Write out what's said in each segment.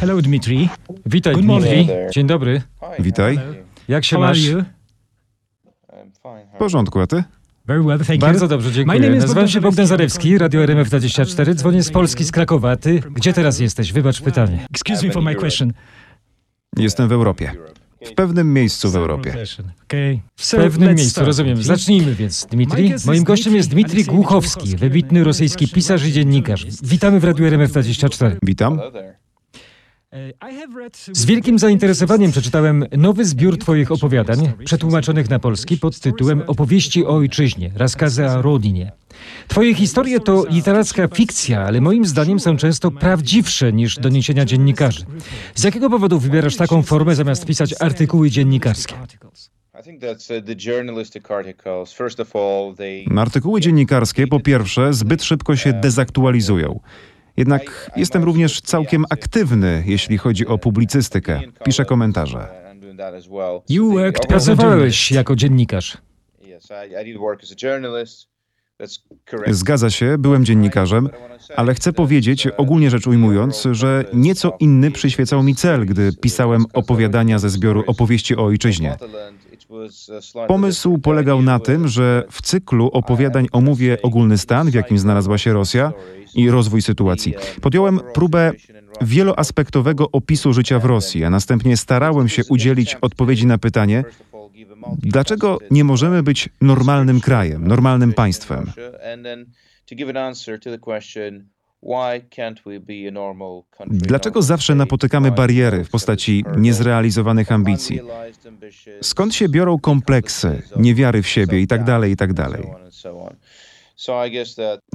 Hello, Dmitri. Witaj, Good Dmitri. morning. Dzień dobry. Witaj. Jak się How are masz? you? W porządku, a ty? Very well, thank Bardzo you. dobrze, My dziękuję. is Nazywam Bogdan się Bogdan Zarewski, Zarewski. Radio RMF24. Dzwonię z Polski, z Krakowa. A ty, gdzie teraz jesteś? Wybacz pytanie. Excuse me for my question. Jestem w Europie. W pewnym miejscu w Europie. Okay. W So, pewnym let's miejscu, start. rozumiem. Zacznijmy więc, Dmitri. My guest Moim gościem jest Dmitri Dmitri Głuchowski, Głuchowski, wybitny rosyjski pisarz i dziennikarz. Witamy w Radiu RMF24. Witam. Uh, I have read- Z wielkim zainteresowaniem przeczytałem nowy zbiór Twoich opowiadań, przetłumaczonych na polski pod tytułem Opowieści o ojczyźnie, Raskazy o Rodinie. Twoje historie to literacka fikcja, ale moim zdaniem są często prawdziwsze niż doniesienia dziennikarzy. Z jakiego powodu wybierasz taką formę zamiast pisać artykuły dziennikarskie? Artykuły dziennikarskie po pierwsze zbyt szybko się dezaktualizują. Jednak jestem również całkiem aktywny, jeśli chodzi o publicystykę. Piszę komentarze. You worked Pracowałeś jako dziennikarz. Zgadza się, byłem dziennikarzem, ale chcę powiedzieć, ogólnie rzecz ujmując, że nieco inny przyświecał mi cel, gdy pisałem opowiadania ze zbioru opowieści o ojczyźnie. Pomysł polegał na tym, że w cyklu opowiadań omówię ogólny stan, w jakim znalazła się Rosja i rozwój sytuacji. Podjąłem próbę wieloaspektowego opisu życia w Rosji, a następnie starałem się udzielić odpowiedzi na pytanie, dlaczego nie możemy być normalnym krajem, normalnym państwem. Dlaczego zawsze napotykamy bariery w postaci niezrealizowanych ambicji? Skąd się biorą kompleksy, niewiary w siebie itd., itd.?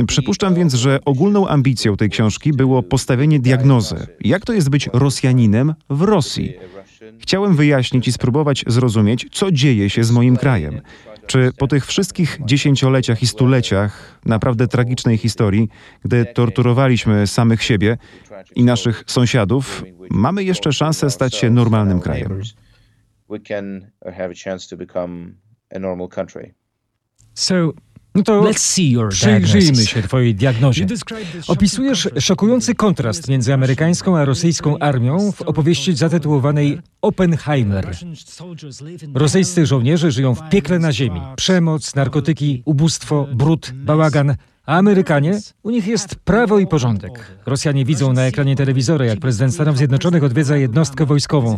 Przypuszczam więc, że ogólną ambicją tej książki było postawienie diagnozy. Jak to jest być Rosjaninem w Rosji? Chciałem wyjaśnić i spróbować zrozumieć, co dzieje się z moim krajem. Czy po tych wszystkich dziesięcioleciach i stuleciach naprawdę tragicznej historii, gdy torturowaliśmy samych siebie i naszych sąsiadów, mamy jeszcze szansę stać się normalnym krajem? So, No to let's see your przyjrzyjmy się Twojej diagnozie. Opisujesz szokujący kontrast między amerykańską a rosyjską armią w opowieści zatytułowanej Oppenheimer. Rosyjscy żołnierze żyją w piekle na ziemi. Przemoc, narkotyki, ubóstwo, brud, bałagan. A Amerykanie? U nich jest prawo i porządek. Rosjanie widzą na ekranie telewizora, jak prezydent Stanów Zjednoczonych odwiedza jednostkę wojskową.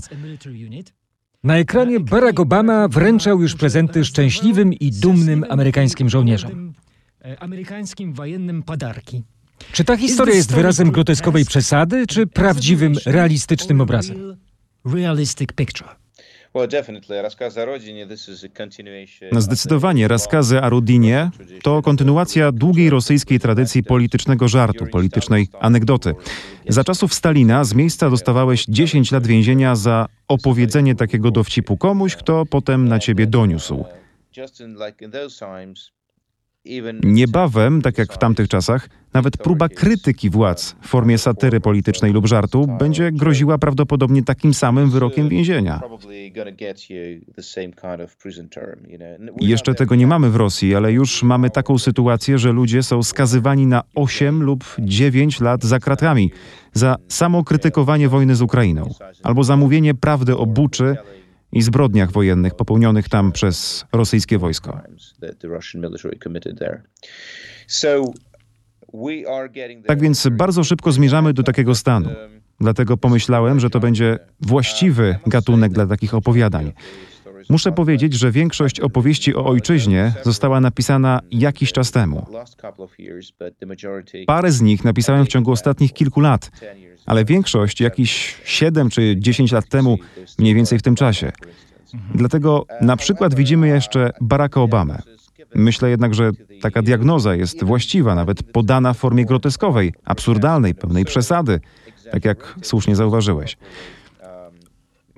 Na ekranie Barack Obama wręczał już prezenty szczęśliwym i dumnym amerykańskim żołnierzom. Amerykańskim wojennym podarki. Czy ta historia jest wyrazem groteskowej przesady, czy prawdziwym, realistycznym obrazem? Realistic picture. No, Zdecydowanie rozkazy o Rudinie to kontynuacja długiej rosyjskiej tradycji politycznego żartu, politycznej anegdoty. Za czasów Stalina z miejsca dostawałeś 10 lat więzienia za opowiedzenie takiego dowcipu komuś, kto potem na ciebie doniósł. Niebawem, tak jak w tamtych czasach, nawet próba krytyki władz w formie satyry politycznej lub żartu będzie groziła prawdopodobnie takim samym wyrokiem więzienia. Jeszcze tego nie mamy w Rosji, ale już mamy taką sytuację, że ludzie są skazywani na 8 lub 9 lat za kratami za samo krytykowanie wojny z Ukrainą albo za mówienie prawdy o Buczy i zbrodniach wojennych popełnionych tam przez rosyjskie wojsko. Tak więc bardzo szybko zmierzamy do takiego stanu. Dlatego pomyślałem, że to będzie właściwy gatunek dla takich opowiadań. Muszę powiedzieć, że większość opowieści o ojczyźnie została napisana jakiś czas temu. Parę z nich napisałem w ciągu ostatnich kilku lat, ale większość jakieś 7 czy 10 lat temu, mniej więcej w tym czasie. Dlatego na przykład widzimy jeszcze Baracka Obamę. Myślę jednak, że taka diagnoza jest właściwa, nawet podana w formie groteskowej, absurdalnej, pełnej przesady, tak jak słusznie zauważyłeś.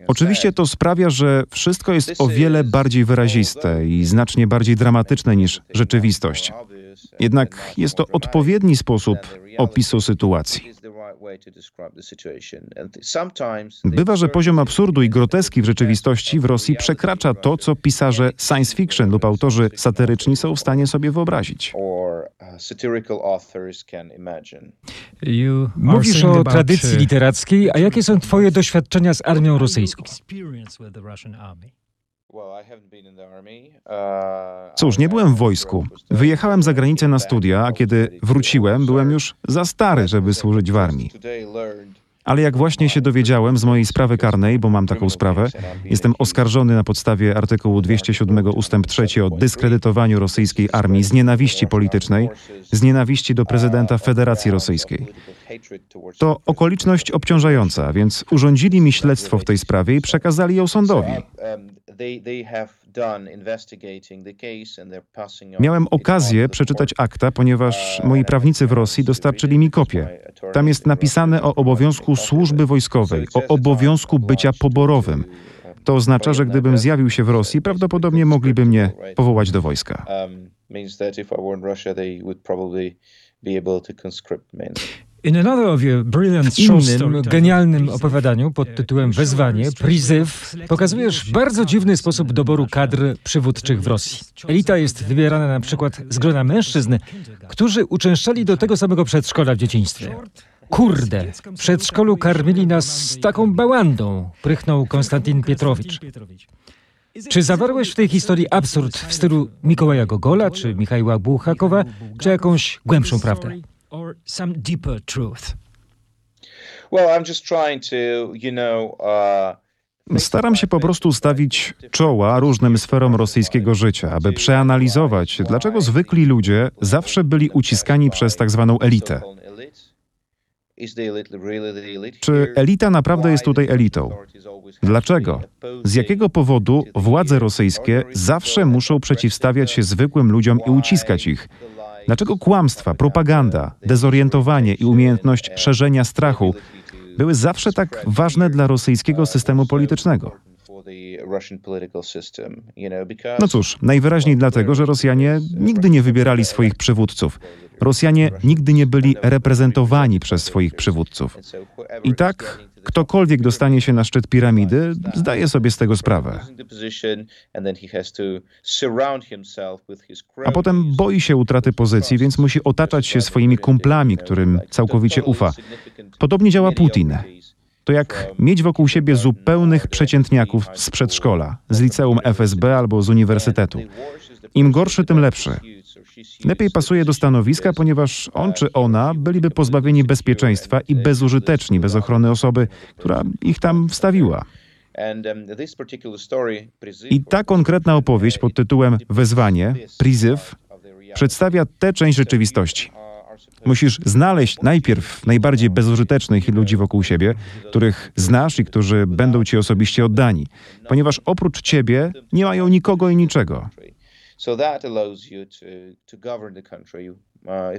Oczywiście to sprawia, że wszystko jest o wiele bardziej wyraziste i znacznie bardziej dramatyczne niż rzeczywistość. Jednak jest to odpowiedni sposób opisu sytuacji. Bywa, że poziom absurdu i groteski w rzeczywistości w Rosji przekracza to, co pisarze science fiction lub autorzy satyryczni są w stanie sobie wyobrazić. Mówisz o tradycji literackiej, a jakie są twoje doświadczenia z armią rosyjską? Cóż, nie byłem w wojsku. Wyjechałem za granicę na studia, a kiedy wróciłem, byłem już za stary, żeby służyć w armii. Ale jak właśnie się dowiedziałem z mojej sprawy karnej, bo mam taką sprawę, jestem oskarżony na podstawie artykułu 207 ustęp 3 o dyskredytowaniu rosyjskiej armii z nienawiści politycznej, z nienawiści do prezydenta Federacji Rosyjskiej. To okoliczność obciążająca, więc urządzili mi śledztwo w tej sprawie i przekazali ją sądowi. Miałem okazję przeczytać akta, ponieważ moi prawnicy w Rosji dostarczyli mi kopię. Tam jest napisane o obowiązku służby wojskowej, o obowiązku bycia poborowym. To oznacza, że gdybym zjawił się w Rosji, prawdopodobnie mogliby mnie powołać do wojska. W innym genialnym opowiadaniu pod tytułem Wezwanie, Prizyw, pokazujesz bardzo dziwny sposób doboru kadr przywódczych w Rosji. Elita jest wybierana na przykład z grona mężczyzn, którzy uczęszczali do tego samego przedszkola w dzieciństwie. Kurde, w przedszkolu karmili nas z taką bałandą, prychnął Konstantin Pietrowicz. Czy zawarłeś w tej historii absurd w stylu Mikołaja Gogola, czy Michała Buchakowa, czy jakąś głębszą prawdę? Staram się po prostu stawić czoła różnym sferom rosyjskiego życia, aby przeanalizować, dlaczego zwykli ludzie zawsze byli uciskani przez tak zwaną elitę. Czy elita naprawdę jest tutaj elitą? Dlaczego? Z jakiego powodu władze rosyjskie zawsze muszą przeciwstawiać się zwykłym ludziom i uciskać ich? Dlaczego kłamstwa, propaganda, dezorientowanie i umiejętność szerzenia strachu były zawsze tak ważne dla rosyjskiego systemu politycznego? No cóż, najwyraźniej dlatego, że Rosjanie nigdy nie wybierali swoich przywódców. Rosjanie nigdy nie byli reprezentowani przez swoich przywódców. I tak ktokolwiek dostanie się na szczyt piramidy, zdaje sobie z tego sprawę. A potem boi się utraty pozycji, więc musi otaczać się swoimi kumplami, którym całkowicie ufa. Podobnie działa Putin. To jak mieć wokół siebie zupełnych przeciętniaków z przedszkola, z liceum FSB albo z uniwersytetu. Im gorszy, tym lepszy. Lepiej pasuje do stanowiska, ponieważ on czy ona byliby pozbawieni bezpieczeństwa i bezużyteczni bez ochrony osoby, która ich tam wstawiła. I ta konkretna opowieść pod tytułem Wezwanie, Prizyw, przedstawia tę część rzeczywistości. Musisz znaleźć najpierw najbardziej bezużytecznych ludzi wokół siebie, których znasz i którzy będą ci osobiście oddani, ponieważ oprócz ciebie nie mają nikogo i niczego. So that allows you to, to govern the country uh.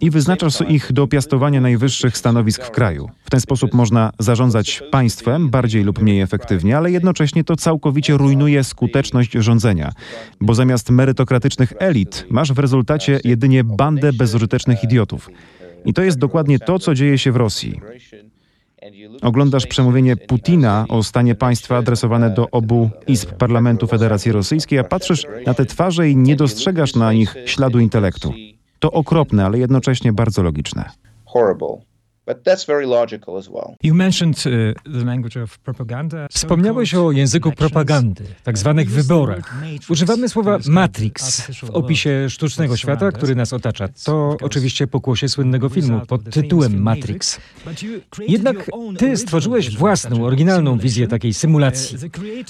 I wyznaczasz ich do piastowania najwyższych stanowisk w kraju. W ten sposób można zarządzać państwem bardziej lub mniej efektywnie, ale jednocześnie to całkowicie rujnuje skuteczność rządzenia, bo zamiast merytokratycznych elit masz w rezultacie jedynie bandę bezużytecznych idiotów. I to jest dokładnie to, co dzieje się w Rosji. Oglądasz przemówienie Putina o stanie państwa adresowane do obu izb Parlamentu Federacji Rosyjskiej, a patrzysz na te twarze i nie dostrzegasz na nich śladu intelektu. To okropne, ale jednocześnie bardzo logiczne. Wspomniałeś o języku propagandy, tak zwanych wyborach. Używamy słowa matrix w opisie sztucznego świata, który nas otacza. To oczywiście pokłosie słynnego filmu pod tytułem Matrix. Jednak ty stworzyłeś własną, oryginalną wizję takiej symulacji.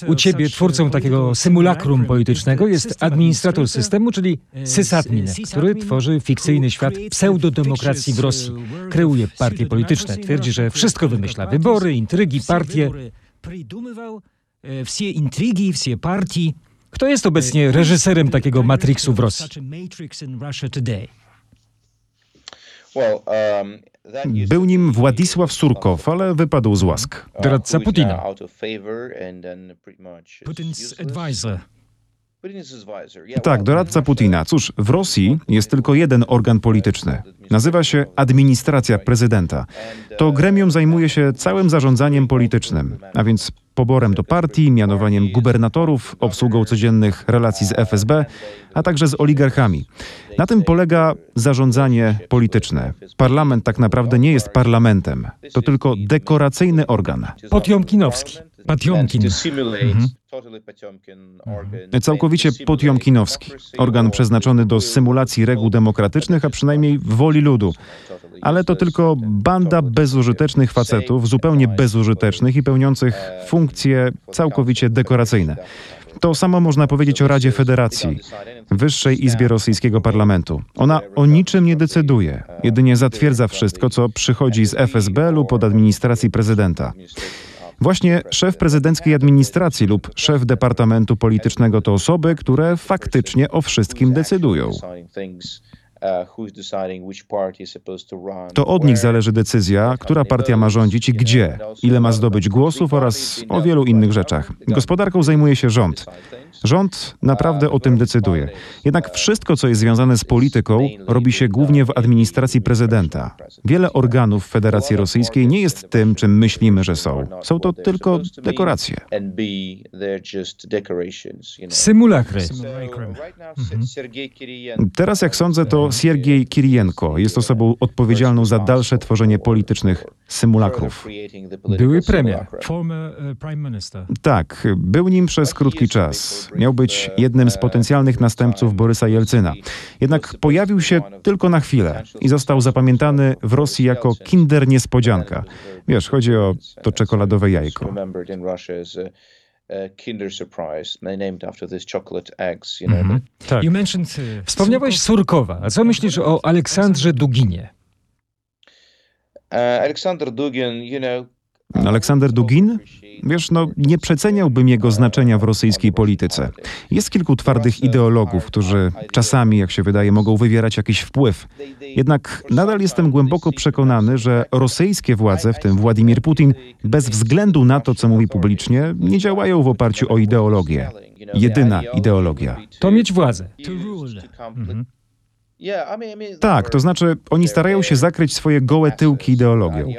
U ciebie twórcą takiego symulakrum politycznego jest administrator systemu, czyli sysadmin, który tworzy fikcyjny świat pseudodemokracji w Rosji. Kreuje partie polityczne. Twierdzi, że wszystko wymyśla. Wybory, intrygi, partie. Wszystkie intrygi, wszystkie partie. Kto jest obecnie reżyserem takiego Matrixu w Rosji? Był nim Władysław Surkow, ale wypadł z łask. Doradca Putina. Putin's advisor. Tak, doradca Putina. Cóż, w Rosji jest tylko jeden organ polityczny. Nazywa się administracja prezydenta. To gremium zajmuje się całym zarządzaniem politycznym, a więc poborem do partii, mianowaniem gubernatorów, obsługą codziennych relacji z FSB, a także z oligarchami. Na tym polega zarządzanie polityczne. Parlament tak naprawdę nie jest parlamentem. To tylko dekoracyjny organ. Potiomkinowski. Patiomkin. Mhm. Całkowicie potiomkinowski. Organ przeznaczony do symulacji reguł demokratycznych, a przynajmniej woli ludu. Ale to tylko banda bezużytecznych facetów, zupełnie bezużytecznych i pełniących funkcje całkowicie dekoracyjne. To samo można powiedzieć o Radzie Federacji, Wyższej Izbie Rosyjskiego Parlamentu. Ona o niczym nie decyduje, jedynie zatwierdza wszystko, co przychodzi z FSB lub od administracji prezydenta. Właśnie szef prezydenckiej administracji lub szef departamentu politycznego to osoby, które faktycznie o wszystkim decydują. To od nich zależy decyzja, która partia ma rządzić i gdzie, ile ma zdobyć głosów oraz o wielu innych rzeczach. Gospodarką zajmuje się rząd. Rząd naprawdę o tym decyduje. Jednak wszystko, co jest związane z polityką, robi się głównie w administracji prezydenta. Wiele organów Federacji Rosyjskiej nie jest tym, czym myślimy, że są. Są to tylko dekoracje. Symulakry. Teraz, jak sądzę, to Siergiej Kirienko jest osobą odpowiedzialną za dalsze tworzenie politycznych symulakrów. Były premier. Tak, był nim przez krótki czas. Miał być jednym z potencjalnych następców Borysa Jelcyna. Jednak pojawił się tylko na chwilę i został zapamiętany w Rosji jako kinder niespodzianka. Wiesz, chodzi o to czekoladowe jajko. Kinder Surprise, named after this chocolate eggs, you know. Mm -hmm. Tak. Uh, Wspomniałeś Surkowa. A co myślisz o Aleksandrze Duginie? Uh, Aleksander Dugin, you know, Aleksander Dugin? Wiesz, no nie przeceniałbym jego znaczenia w rosyjskiej polityce. Jest kilku twardych ideologów, którzy czasami, jak się wydaje, mogą wywierać jakiś wpływ. Jednak nadal jestem głęboko przekonany, że rosyjskie władze, w tym Władimir Putin, bez względu na to, co mówi publicznie, nie działają w oparciu o ideologię. Jedyna ideologia. To mieć władzę. Mhm. Tak, to znaczy oni starają się zakryć swoje gołe tyłki ideologią.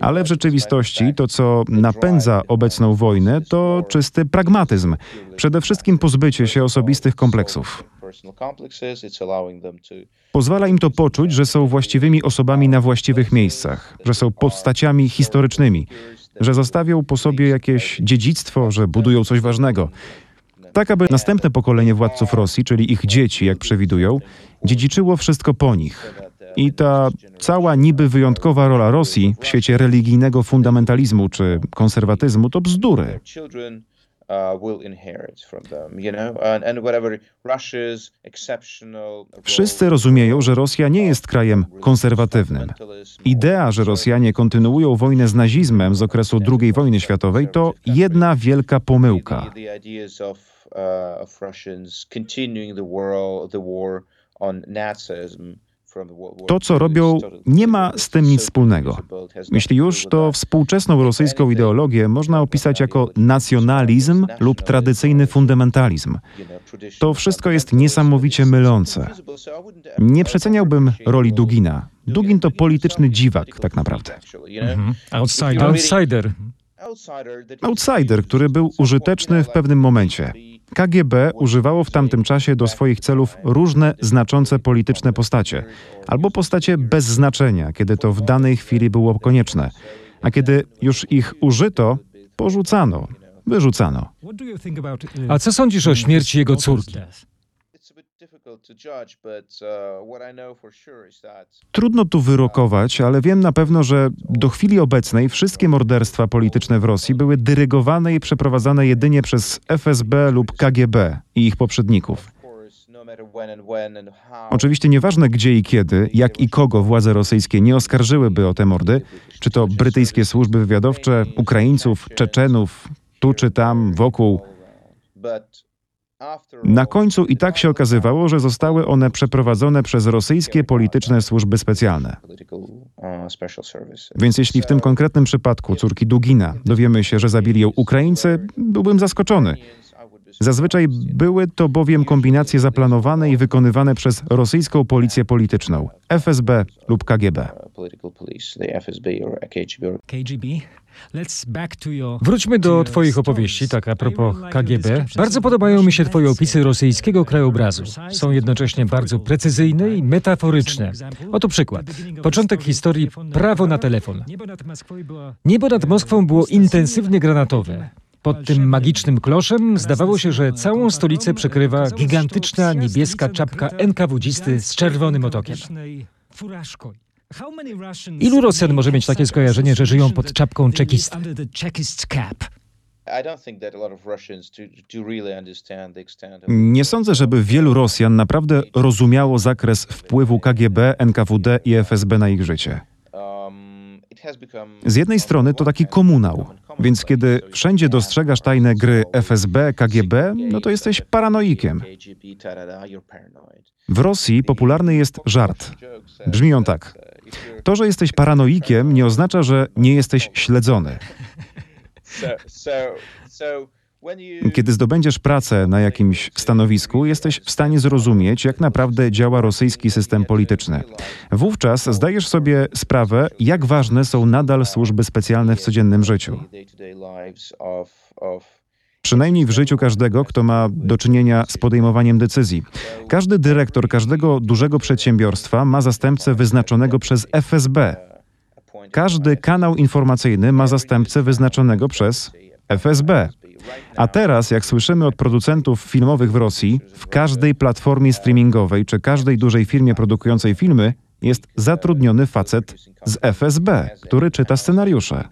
Ale w rzeczywistości to, co napędza obecną wojnę, to czysty pragmatyzm. Przede wszystkim pozbycie się osobistych kompleksów. Pozwala im to poczuć, że są właściwymi osobami na właściwych miejscach, że są postaciami historycznymi, że zostawią po sobie jakieś dziedzictwo, że budują coś ważnego tak aby następne pokolenie władców Rosji, czyli ich dzieci, jak przewidują, dziedziczyło wszystko po nich. I ta cała niby wyjątkowa rola Rosji w świecie religijnego fundamentalizmu czy konserwatyzmu to bzdury. Wszyscy rozumieją, że Rosja nie jest krajem konserwatywnym. Idea, że Rosjanie kontynuują wojnę z nazizmem z okresu II wojny światowej, to jedna wielka pomyłka. Uh, of Russians continuing the war, the war on Nazism. To, co robią, nie ma z tym nic wspólnego. Jeśli już, to współczesną rosyjską ideologię można opisać jako nacjonalizm lub tradycyjny fundamentalizm. To wszystko jest niesamowicie mylące. Nie przeceniałbym roli Dugina. Dugin to polityczny dziwak, tak naprawdę. Mhm. Outsider. Outsider. Outsider, który był użyteczny w pewnym momencie. KGB używało w tamtym czasie do swoich celów różne znaczące polityczne postacie, albo postacie bez znaczenia, kiedy to w danej chwili było konieczne, a kiedy już ich użyto, porzucano, wyrzucano. A co sądzisz o śmierci jego córki? Trudno tu wyrokować, ale wiem na pewno, że do chwili obecnej wszystkie morderstwa polityczne w Rosji były dyrygowane i przeprowadzane jedynie przez FSB lub KGB i ich poprzedników. Oczywiście nieważne gdzie i kiedy, jak i kogo władze rosyjskie nie oskarżyłyby o te mordy, czy to brytyjskie służby wywiadowcze, Ukraińców, Czeczenów, tu czy tam, wokół. Na końcu i tak się okazywało, że zostały one przeprowadzone przez rosyjskie polityczne służby specjalne. Więc jeśli w tym konkretnym przypadku córki Dugina dowiemy się, że zabili ją Ukraińcy, byłbym zaskoczony. Zazwyczaj były to bowiem kombinacje zaplanowane i wykonywane przez rosyjską policję polityczną, FSB lub KGB. KGB. Wróćmy do Twoich opowieści, tak a propos KGB. Bardzo podobają mi się Twoje opisy rosyjskiego krajobrazu. Są jednocześnie bardzo precyzyjne i metaforyczne. Oto przykład. Początek historii Prawo na telefon. Niebo nad Moskwą było intensywnie granatowe. Pod tym magicznym kloszem zdawało się, że całą stolicę przykrywa gigantyczna niebieska czapka NKWdzisty z czerwonym otokiem. Ilu Rosjan może mieć takie skojarzenie, że żyją pod czapką czekisty? Nie sądzę, żeby wielu Rosjan naprawdę rozumiało zakres wpływu KGB, NKWD i FSB na ich życie. Z jednej strony to taki komunał, więc kiedy wszędzie dostrzegasz tajne gry FSB, KGB, no to jesteś paranoikiem. W Rosji popularny jest żart. Brzmi on tak. To, że jesteś paranoikiem, nie oznacza, że nie jesteś śledzony. Kiedy zdobędziesz pracę na jakimś stanowisku, jesteś w stanie zrozumieć, jak naprawdę działa rosyjski system polityczny. Wówczas zdajesz sobie sprawę, jak ważne są nadal służby specjalne w codziennym życiu. Przynajmniej w życiu każdego, kto ma do czynienia z podejmowaniem decyzji. Każdy dyrektor każdego dużego przedsiębiorstwa ma zastępcę wyznaczonego przez FSB. Każdy kanał informacyjny ma zastępcę wyznaczonego przez FSB. A teraz, jak słyszymy od producentów filmowych w Rosji, w każdej platformie streamingowej czy każdej dużej firmie produkującej filmy jest zatrudniony facet z FSB, który czyta scenariusze.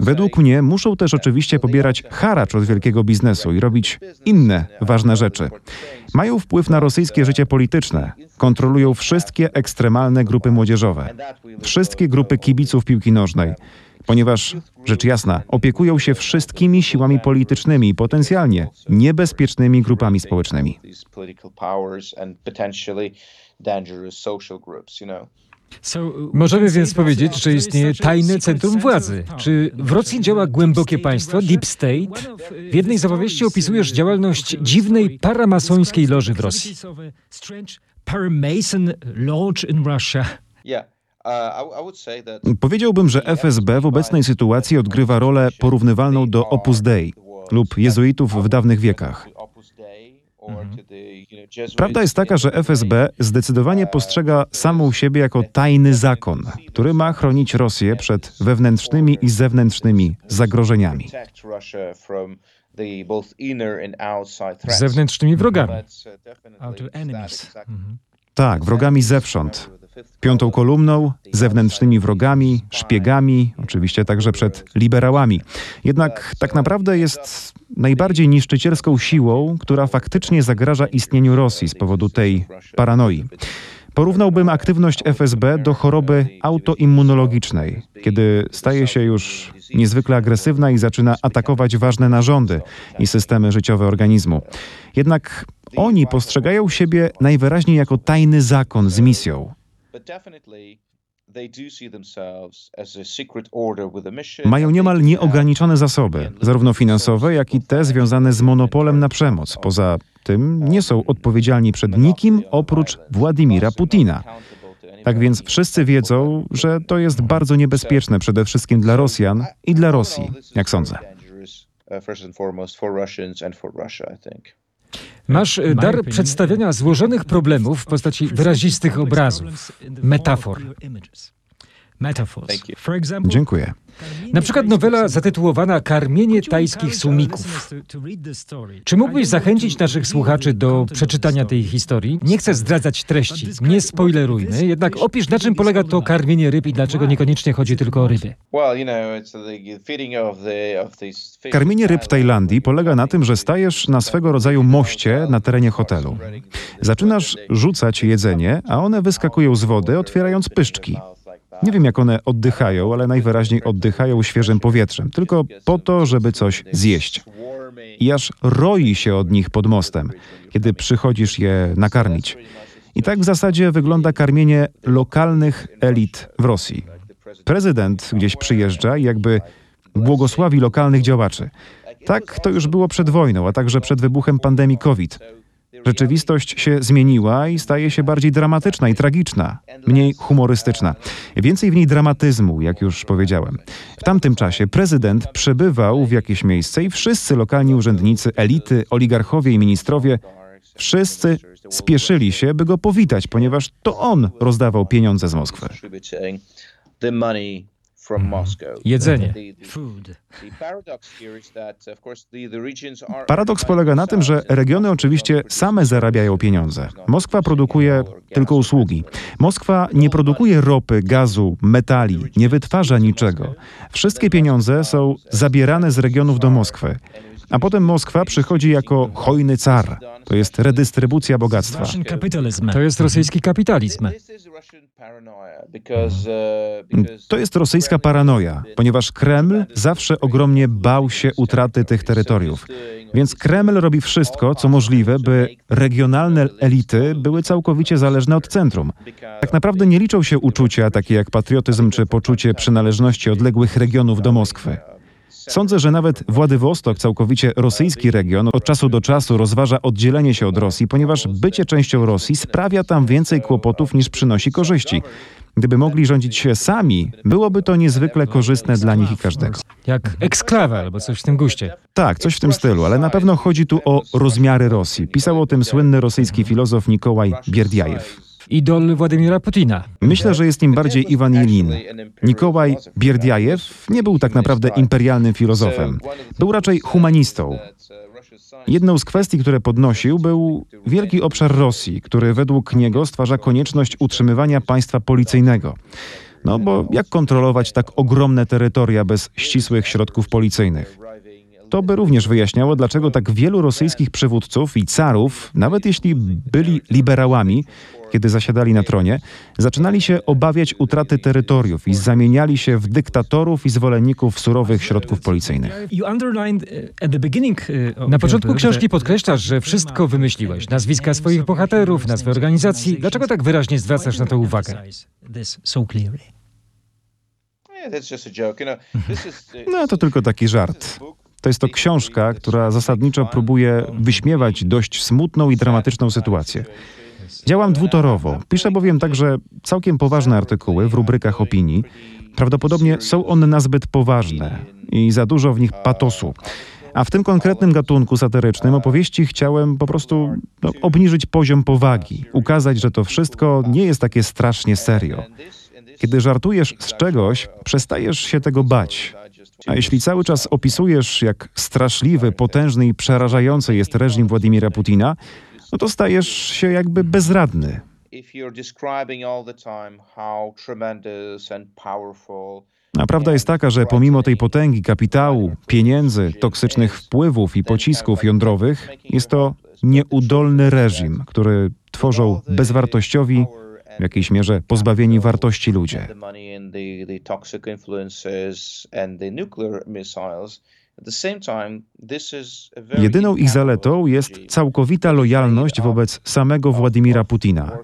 Według mnie muszą też oczywiście pobierać haracz od wielkiego biznesu i robić inne ważne rzeczy. Mają wpływ na rosyjskie życie polityczne, kontrolują wszystkie ekstremalne grupy młodzieżowe, wszystkie grupy kibiców piłki nożnej, ponieważ, rzecz jasna, opiekują się wszystkimi siłami politycznymi i potencjalnie niebezpiecznymi grupami społecznymi. Możemy więc powiedzieć, że istnieje tajne centrum władzy. Czy w Rosji działa głębokie państwo, Deep State? W jednej z opowieści opisujesz działalność dziwnej paramasońskiej loży w Rosji. Paramason Lodge in Russia. Powiedziałbym, że FSB w obecnej sytuacji odgrywa rolę porównywalną do Opus Dei lub jezuitów w dawnych wiekach. Prawda jest taka, że FSB zdecydowanie postrzega samą siebie jako tajny zakon, który ma chronić Rosję przed wewnętrznymi i zewnętrznymi zagrożeniami. Zewnętrznymi wrogami. Tak, wrogami zewsząd. Piątą kolumną, zewnętrznymi wrogami, szpiegami, oczywiście także przed liberałami. Jednak tak naprawdę jest najbardziej niszczycielską siłą, która faktycznie zagraża istnieniu Rosji z powodu tej paranoi. Porównałbym aktywność FSB do choroby autoimmunologicznej, kiedy staje się już niezwykle agresywna i zaczyna atakować ważne narządy i systemy życiowe organizmu. Jednak oni postrzegają siebie najwyraźniej jako tajny zakon z misją. Mają niemal nieograniczone zasoby, zarówno finansowe, jak i te związane z monopolem na przemoc. Poza tym nie są odpowiedzialni przed nikim oprócz Władimira Putina. Tak więc wszyscy wiedzą, że to jest bardzo niebezpieczne przede wszystkim dla Rosjan i dla Rosji, jak sądzę. Masz e, dar przedstawiania złożonych problemów w postaci wyrazistych obrazów, metafor. Dziękuję. Na przykład nowela zatytułowana Karmienie tajskich sumików. Czy mógłbyś zachęcić naszych słuchaczy do przeczytania tej historii? Nie chcę zdradzać treści, nie spoilerujmy, jednak opisz na czym polega to karmienie ryb i dlaczego niekoniecznie chodzi tylko o ryby. Karmienie ryb w Tajlandii polega na tym, że stajesz na swego rodzaju moście na terenie hotelu. Zaczynasz rzucać jedzenie, a one wyskakują z wody, otwierając pyszczki. Nie wiem, jak one oddychają, ale najwyraźniej oddychają świeżym powietrzem, tylko po to, żeby coś zjeść. I aż roi się od nich pod mostem, kiedy przychodzisz je nakarmić. I tak w zasadzie wygląda karmienie lokalnych elit w Rosji. Prezydent gdzieś przyjeżdża i jakby błogosławi lokalnych działaczy. Tak to już było przed wojną, a także przed wybuchem pandemii COVID. Rzeczywistość się zmieniła i staje się bardziej dramatyczna i tragiczna, mniej humorystyczna. Więcej w niej dramatyzmu, jak już powiedziałem. W tamtym czasie prezydent przebywał w jakieś miejsce i wszyscy lokalni urzędnicy, elity, oligarchowie i ministrowie, wszyscy spieszyli się, by go powitać, ponieważ to on rozdawał pieniądze z Moskwy. Jedzenie. Paradoks polega na tym, że regiony oczywiście same zarabiają pieniądze. Moskwa produkuje tylko usługi. Moskwa nie produkuje ropy, gazu, metali, nie wytwarza niczego. Wszystkie pieniądze są zabierane z regionów do Moskwy. A potem Moskwa przychodzi jako hojny car. To jest redystrybucja bogactwa. To jest rosyjski kapitalizm. To jest rosyjska paranoja, ponieważ Kreml zawsze ogromnie bał się utraty tych terytoriów. Więc Kreml robi wszystko, co możliwe, by regionalne elity były całkowicie zależne od centrum. Tak naprawdę nie liczą się uczucia takie jak patriotyzm czy poczucie przynależności odległych regionów do Moskwy. Sądzę, że nawet Władywostok, całkowicie rosyjski region, od czasu do czasu rozważa oddzielenie się od Rosji, ponieważ bycie częścią Rosji sprawia tam więcej kłopotów niż przynosi korzyści. Gdyby mogli rządzić się sami, byłoby to niezwykle korzystne dla nich i każdego. Jak eksklawa albo coś w tym guście. Tak, coś w tym stylu, ale na pewno chodzi tu o rozmiary Rosji. Pisał o tym słynny rosyjski filozof Nikołaj Bierdiajew. Idol Władimira Putina. Myślę, że jest nim bardziej Iwan Jelin. Nikołaj Bierdiajew nie był tak naprawdę imperialnym filozofem. Był raczej humanistą. Jedną z kwestii, które podnosił, był wielki obszar Rosji, który według niego stwarza konieczność utrzymywania państwa policyjnego. No bo jak kontrolować tak ogromne terytoria bez ścisłych środków policyjnych? To by również wyjaśniało, dlaczego tak wielu rosyjskich przywódców i carów, nawet jeśli byli liberałami, kiedy zasiadali na tronie, zaczynali się obawiać utraty terytoriów i zamieniali się w dyktatorów i zwolenników surowych środków policyjnych. Na początku książki podkreślasz, że wszystko wymyśliłeś. Nazwiska swoich bohaterów, nazwy organizacji. Dlaczego tak wyraźnie zwracasz na to uwagę? No to tylko taki żart. To jest to książka, która zasadniczo próbuje wyśmiewać dość smutną i dramatyczną sytuację. Działam dwutorowo. Piszę bowiem także całkiem poważne artykuły w rubrykach opinii. Prawdopodobnie są one nazbyt poważne i za dużo w nich patosu. A w tym konkretnym gatunku satyrycznym opowieści chciałem po prostu no, obniżyć poziom powagi, ukazać, że to wszystko nie jest takie strasznie serio. Kiedy żartujesz z czegoś, przestajesz się tego bać. A jeśli cały czas opisujesz, jak straszliwy, potężny i przerażający jest reżim Władimira Putina, no to stajesz się jakby bezradny. A prawda jest taka, że pomimo tej potęgi kapitału, pieniędzy, toksycznych wpływów i pocisków jądrowych, jest to nieudolny reżim, który tworzą bezwartościowi, w jakiejś mierze pozbawieni wartości ludzie. Jedyną ich zaletą jest całkowita lojalność wobec samego Władimira Putina.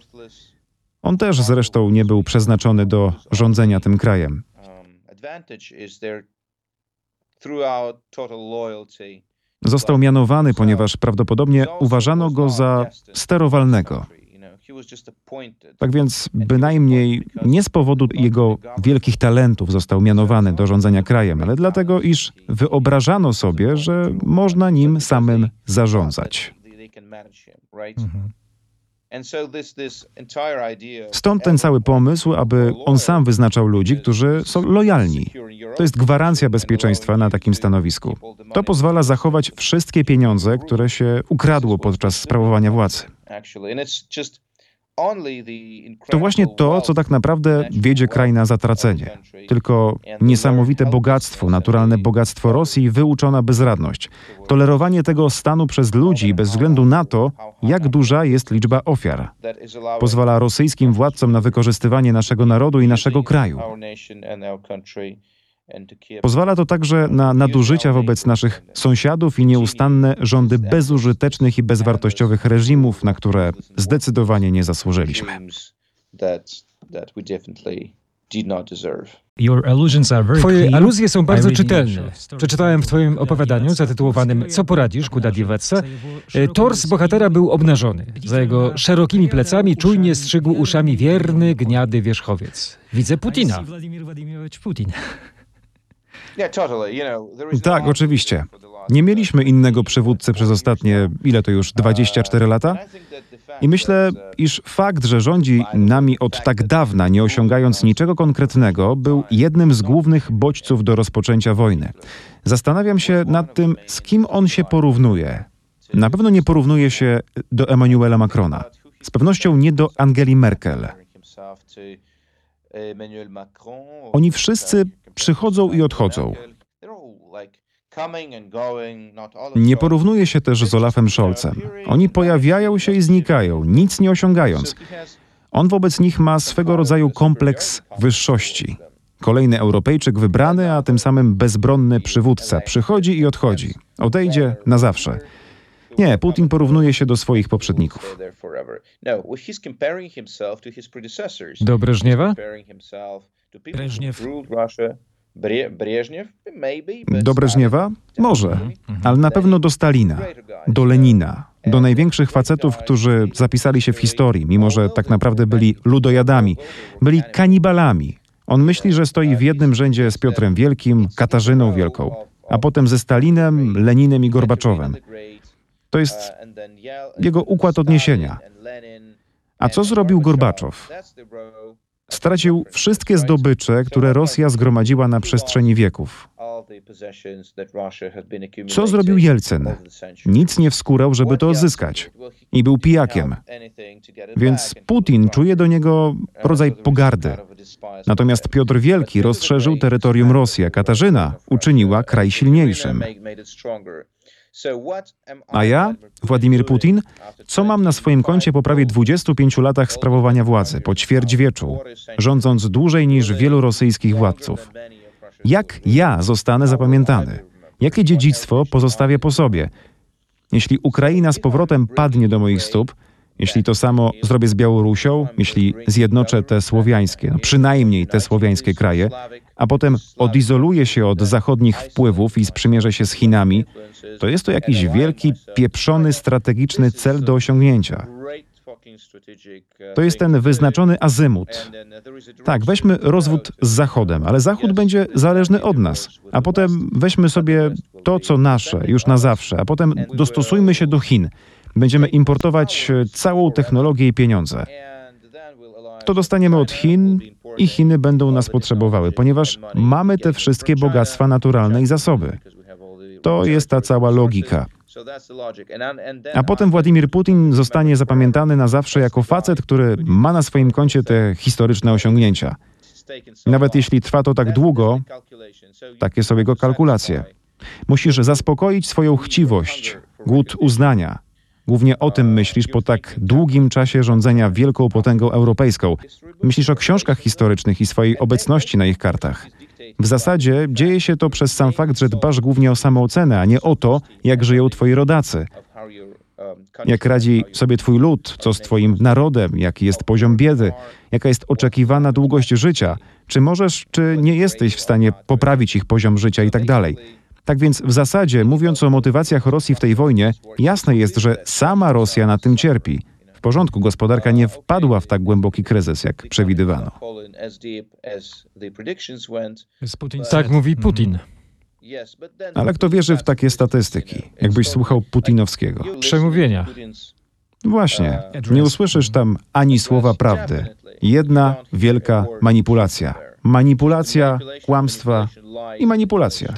On też zresztą nie był przeznaczony do rządzenia tym krajem. Został mianowany, ponieważ prawdopodobnie uważano go za sterowalnego. Tak więc bynajmniej nie z powodu jego wielkich talentów został mianowany do rządzenia krajem, ale dlatego, iż wyobrażano sobie, że można nim samym zarządzać. Mhm. Stąd ten cały pomysł, aby on sam wyznaczał ludzi, którzy są lojalni. To jest gwarancja bezpieczeństwa na takim stanowisku. To pozwala zachować wszystkie pieniądze, które się ukradło podczas sprawowania władzy. To właśnie to, co tak naprawdę wiedzie kraj na zatracenie. Tylko niesamowite bogactwo, naturalne bogactwo Rosji, wyuczona bezradność. Tolerowanie tego stanu przez ludzi bez względu na to, jak duża jest liczba ofiar. Pozwala rosyjskim władcom na wykorzystywanie naszego narodu i naszego kraju. Pozwala to także na nadużycia wobec naszych sąsiadów i nieustanne rządy bezużytecznych i bezwartościowych reżimów, na które zdecydowanie nie zasłużyliśmy. Twoje aluzje są bardzo czytelne. Przeczytałem w Twoim opowiadaniu zatytułowanym. Co poradzisz, Kuda jego E, Tors bohatera był obnażony. Za jego szerokimi plecami czujnie strzygł uszami wierny, gniady wierzchowiec. Widzę Putina. Putin. Tak, oczywiście. Nie mieliśmy innego przywódcy przez ostatnie, ile to już, 24 lata? I myślę, iż fakt, że rządzi nami od tak dawna, nie osiągając niczego konkretnego, był jednym z głównych bodźców do rozpoczęcia wojny. Zastanawiam się nad tym, z kim on się porównuje. Na pewno nie porównuje się do Emmanuela Macrona. Z pewnością nie do Angeli Merkel. Oni wszyscy przychodzą i odchodzą. Nie porównuje się też z Olafem Scholzem. Oni pojawiają się i znikają, nic nie osiągając. On wobec nich ma swego rodzaju kompleks wyższości. Kolejny Europejczyk wybrany, a tym samym bezbronny przywódca przychodzi i odchodzi. Odejdzie na zawsze. Nie, Putin porównuje się do swoich poprzedników. Do Breżniewa? Breżniew. Do Breżniewa? Może, ale na pewno do Stalina, do Lenina, do największych facetów, którzy zapisali się w historii, mimo że tak naprawdę byli ludojadami, byli kanibalami. On myśli, że stoi w jednym rzędzie z Piotrem Wielkim, Katarzyną Wielką, a potem ze Stalinem, Leninem i Gorbaczowem. To jest jego układ odniesienia. A co zrobił Gorbaczow? Stracił wszystkie zdobycze, które Rosja zgromadziła na przestrzeni wieków. Co zrobił Jelcyn? Nic nie wskórał, żeby to odzyskać. I był pijakiem. Więc Putin czuje do niego rodzaj pogardy. Natomiast Piotr Wielki rozszerzył terytorium Rosji, a Katarzyna uczyniła kraj silniejszym. A ja, Władimir Putin, co mam na swoim koncie po prawie 25 latach sprawowania władzy, po ćwierćwieczu, rządząc dłużej niż wielu rosyjskich władców? Jak ja zostanę zapamiętany? Jakie dziedzictwo pozostawię po sobie? Jeśli Ukraina z powrotem padnie do moich stóp, jeśli to samo zrobię z Białorusią, jeśli zjednoczę te słowiańskie, no przynajmniej te słowiańskie kraje, a potem odizoluję się od zachodnich wpływów i sprzymierzę się z Chinami, to jest to jakiś wielki, pieprzony, strategiczny cel do osiągnięcia. To jest ten wyznaczony azymut. Tak, weźmy rozwód z Zachodem, ale Zachód będzie zależny od nas. A potem weźmy sobie to, co nasze, już na zawsze, a potem dostosujmy się do Chin. Będziemy importować całą technologię i pieniądze. To dostaniemy od Chin i Chiny będą nas potrzebowały, ponieważ mamy te wszystkie bogactwa naturalne i zasoby. To jest ta cała logika. A potem Władimir Putin zostanie zapamiętany na zawsze jako facet, który ma na swoim koncie te historyczne osiągnięcia. Nawet jeśli trwa to tak długo, takie są jego kalkulacje. Musisz zaspokoić swoją chciwość, głód uznania. Głównie o tym myślisz po tak długim czasie rządzenia wielką potęgą europejską. Myślisz o książkach historycznych i swojej obecności na ich kartach. W zasadzie dzieje się to przez sam fakt, że dbasz głównie o samoocenę, a nie o to, jak żyją twoi rodacy. Jak radzi sobie twój lud, co z twoim narodem, jaki jest poziom biedy, jaka jest oczekiwana długość życia, czy możesz, czy nie jesteś w stanie poprawić ich poziom życia i tak dalej. Tak więc w zasadzie, mówiąc o motywacjach Rosji w tej wojnie, jasne jest, że sama Rosja na tym cierpi. W porządku, gospodarka nie wpadła w tak głęboki kryzys, jak przewidywano. Tak mówi Putin. Ale kto wierzy w takie statystyki, jakbyś słuchał Putinowskiego? Przemówienia. Właśnie, nie usłyszysz tam ani słowa prawdy. Jedna wielka manipulacja. Manipulacja, kłamstwa i manipulacja.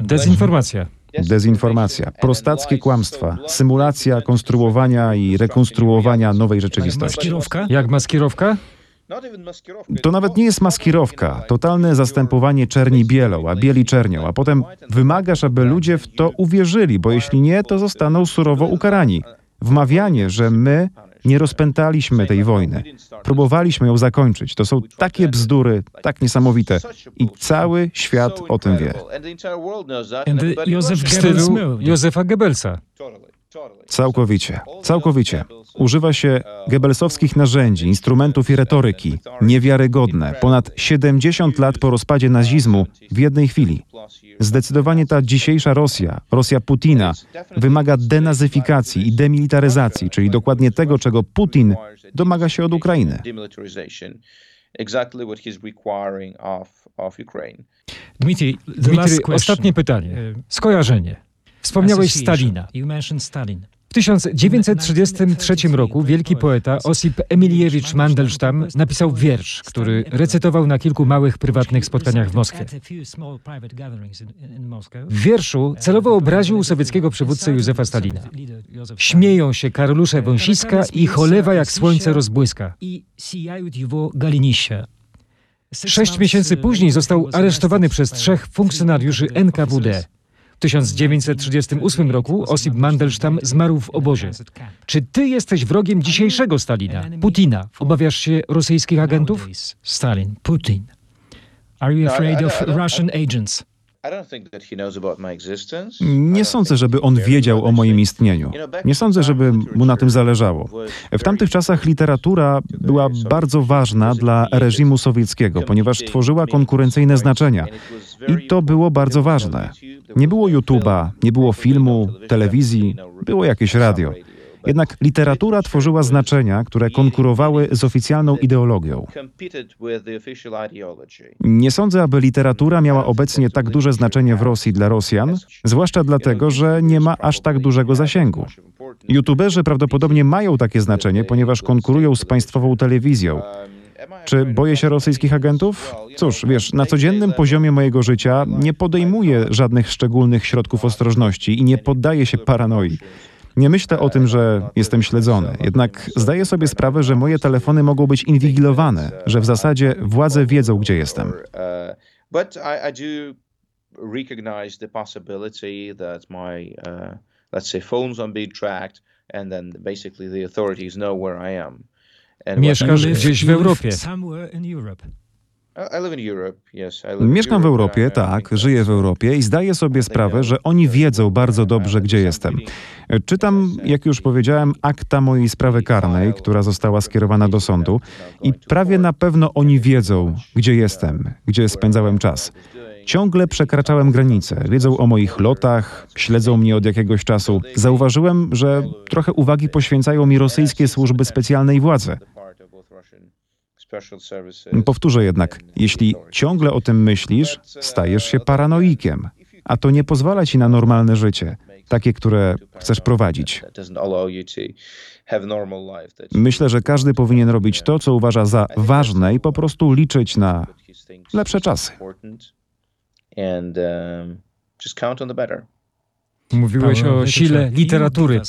Dezinformacja. Dezinformacja, prostackie kłamstwa, symulacja konstruowania i rekonstruowania nowej rzeczywistości. Maskirowka? Jak maskirowka? To nawet nie jest maskirowka, totalne zastępowanie czerni bielą, a bieli czernią, a potem wymagasz, aby ludzie w to uwierzyli, bo jeśli nie, to zostaną surowo ukarani. Wmawianie, że my nie rozpętaliśmy tej wojny. Próbowaliśmy ją zakończyć. To są takie bzdury, tak niesamowite. I cały świat o tym wie. W Goebbels. Józefa Goebbelsa. Całkowicie, całkowicie. Używa się gebelsowskich narzędzi, instrumentów i retoryki. Niewiarygodne. Ponad 70 lat po rozpadzie nazizmu w jednej chwili. Zdecydowanie ta dzisiejsza Rosja, Rosja Putina, wymaga denazyfikacji i demilitaryzacji, czyli dokładnie tego, czego Putin domaga się od Ukrainy. Dmitry, Dmitry ostatnie pytanie. Skojarzenie. Wspomniałeś Stalina. W 1933 roku wielki poeta Osip Emiliewicz Mandelstam napisał wiersz, który recytował na kilku małych prywatnych spotkaniach w Moskwie. W wierszu celowo obraził sowieckiego przywódcę Józefa Stalina. Śmieją się Karolusze Wąsiska i cholewa jak słońce rozbłyska. Sześć miesięcy później został aresztowany przez trzech funkcjonariuszy NKWD. W 1938 roku Osip Mandelstam zmarł w obozie. Czy ty jesteś wrogiem dzisiejszego Stalina, Putina? Obawiasz się rosyjskich agentów? Stalin, Putin. Are you afraid of Russian agents? Nie sądzę, żeby on wiedział o moim istnieniu. Nie sądzę, żeby mu na tym zależało. W tamtych czasach literatura była bardzo ważna dla reżimu sowieckiego, ponieważ tworzyła konkurencyjne znaczenia. I to było bardzo ważne. Nie było YouTube'a, nie było filmu, telewizji, było jakieś radio. Jednak literatura tworzyła znaczenia, które konkurowały z oficjalną ideologią. Nie sądzę, aby literatura miała obecnie tak duże znaczenie w Rosji dla Rosjan, zwłaszcza dlatego, że nie ma aż tak dużego zasięgu. YouTuberzy prawdopodobnie mają takie znaczenie, ponieważ konkurują z państwową telewizją. Czy boję się rosyjskich agentów? Cóż, wiesz, na codziennym poziomie mojego życia nie podejmuję żadnych szczególnych środków ostrożności i nie poddaję się paranoi. Nie myślę o tym, że jestem śledzony, jednak zdaję sobie sprawę, że moje telefony mogą być inwigilowane, że w zasadzie władze wiedzą, gdzie jestem. But I, I do recognize the possibility that my, uh, let's say, phones are being tracked, and then basically the authorities know where I am. And Mieszkasz gdzieś w Europie. Mieszkam w Europie, tak, żyję w Europie i zdaję sobie sprawę, że oni wiedzą bardzo dobrze, gdzie jestem. Czytam, jak już powiedziałem, akta mojej sprawy karnej, która została skierowana do sądu i prawie na pewno oni wiedzą, gdzie jestem, gdzie spędzałem czas. Ciągle przekraczałem granice, wiedzą o moich lotach, śledzą mnie od jakiegoś czasu. Zauważyłem, że trochę uwagi poświęcają mi rosyjskie służby specjalne i władze. Powtórzę jednak, jeśli ciągle o tym myślisz, stajesz się paranoikiem, a to nie pozwala ci na normalne życie, takie, które chcesz prowadzić. Myślę, że każdy powinien robić to, co uważa za ważne i po prostu liczyć na lepsze czasy. And um, just count on the better. Mówiłeś o sile literatury.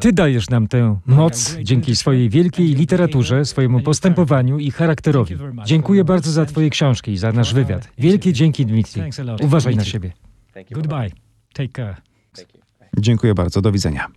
Ty dajesz nam tę moc dzięki swojej wielkiej literaturze, swojemu postępowaniu i charakterowi. Dziękuję bardzo za Twoje książki i za nasz wywiad. Wielkie dzięki, Dmitri. Uważaj na siebie. Goodbye. Take care. Dziękuję bardzo, do widzenia.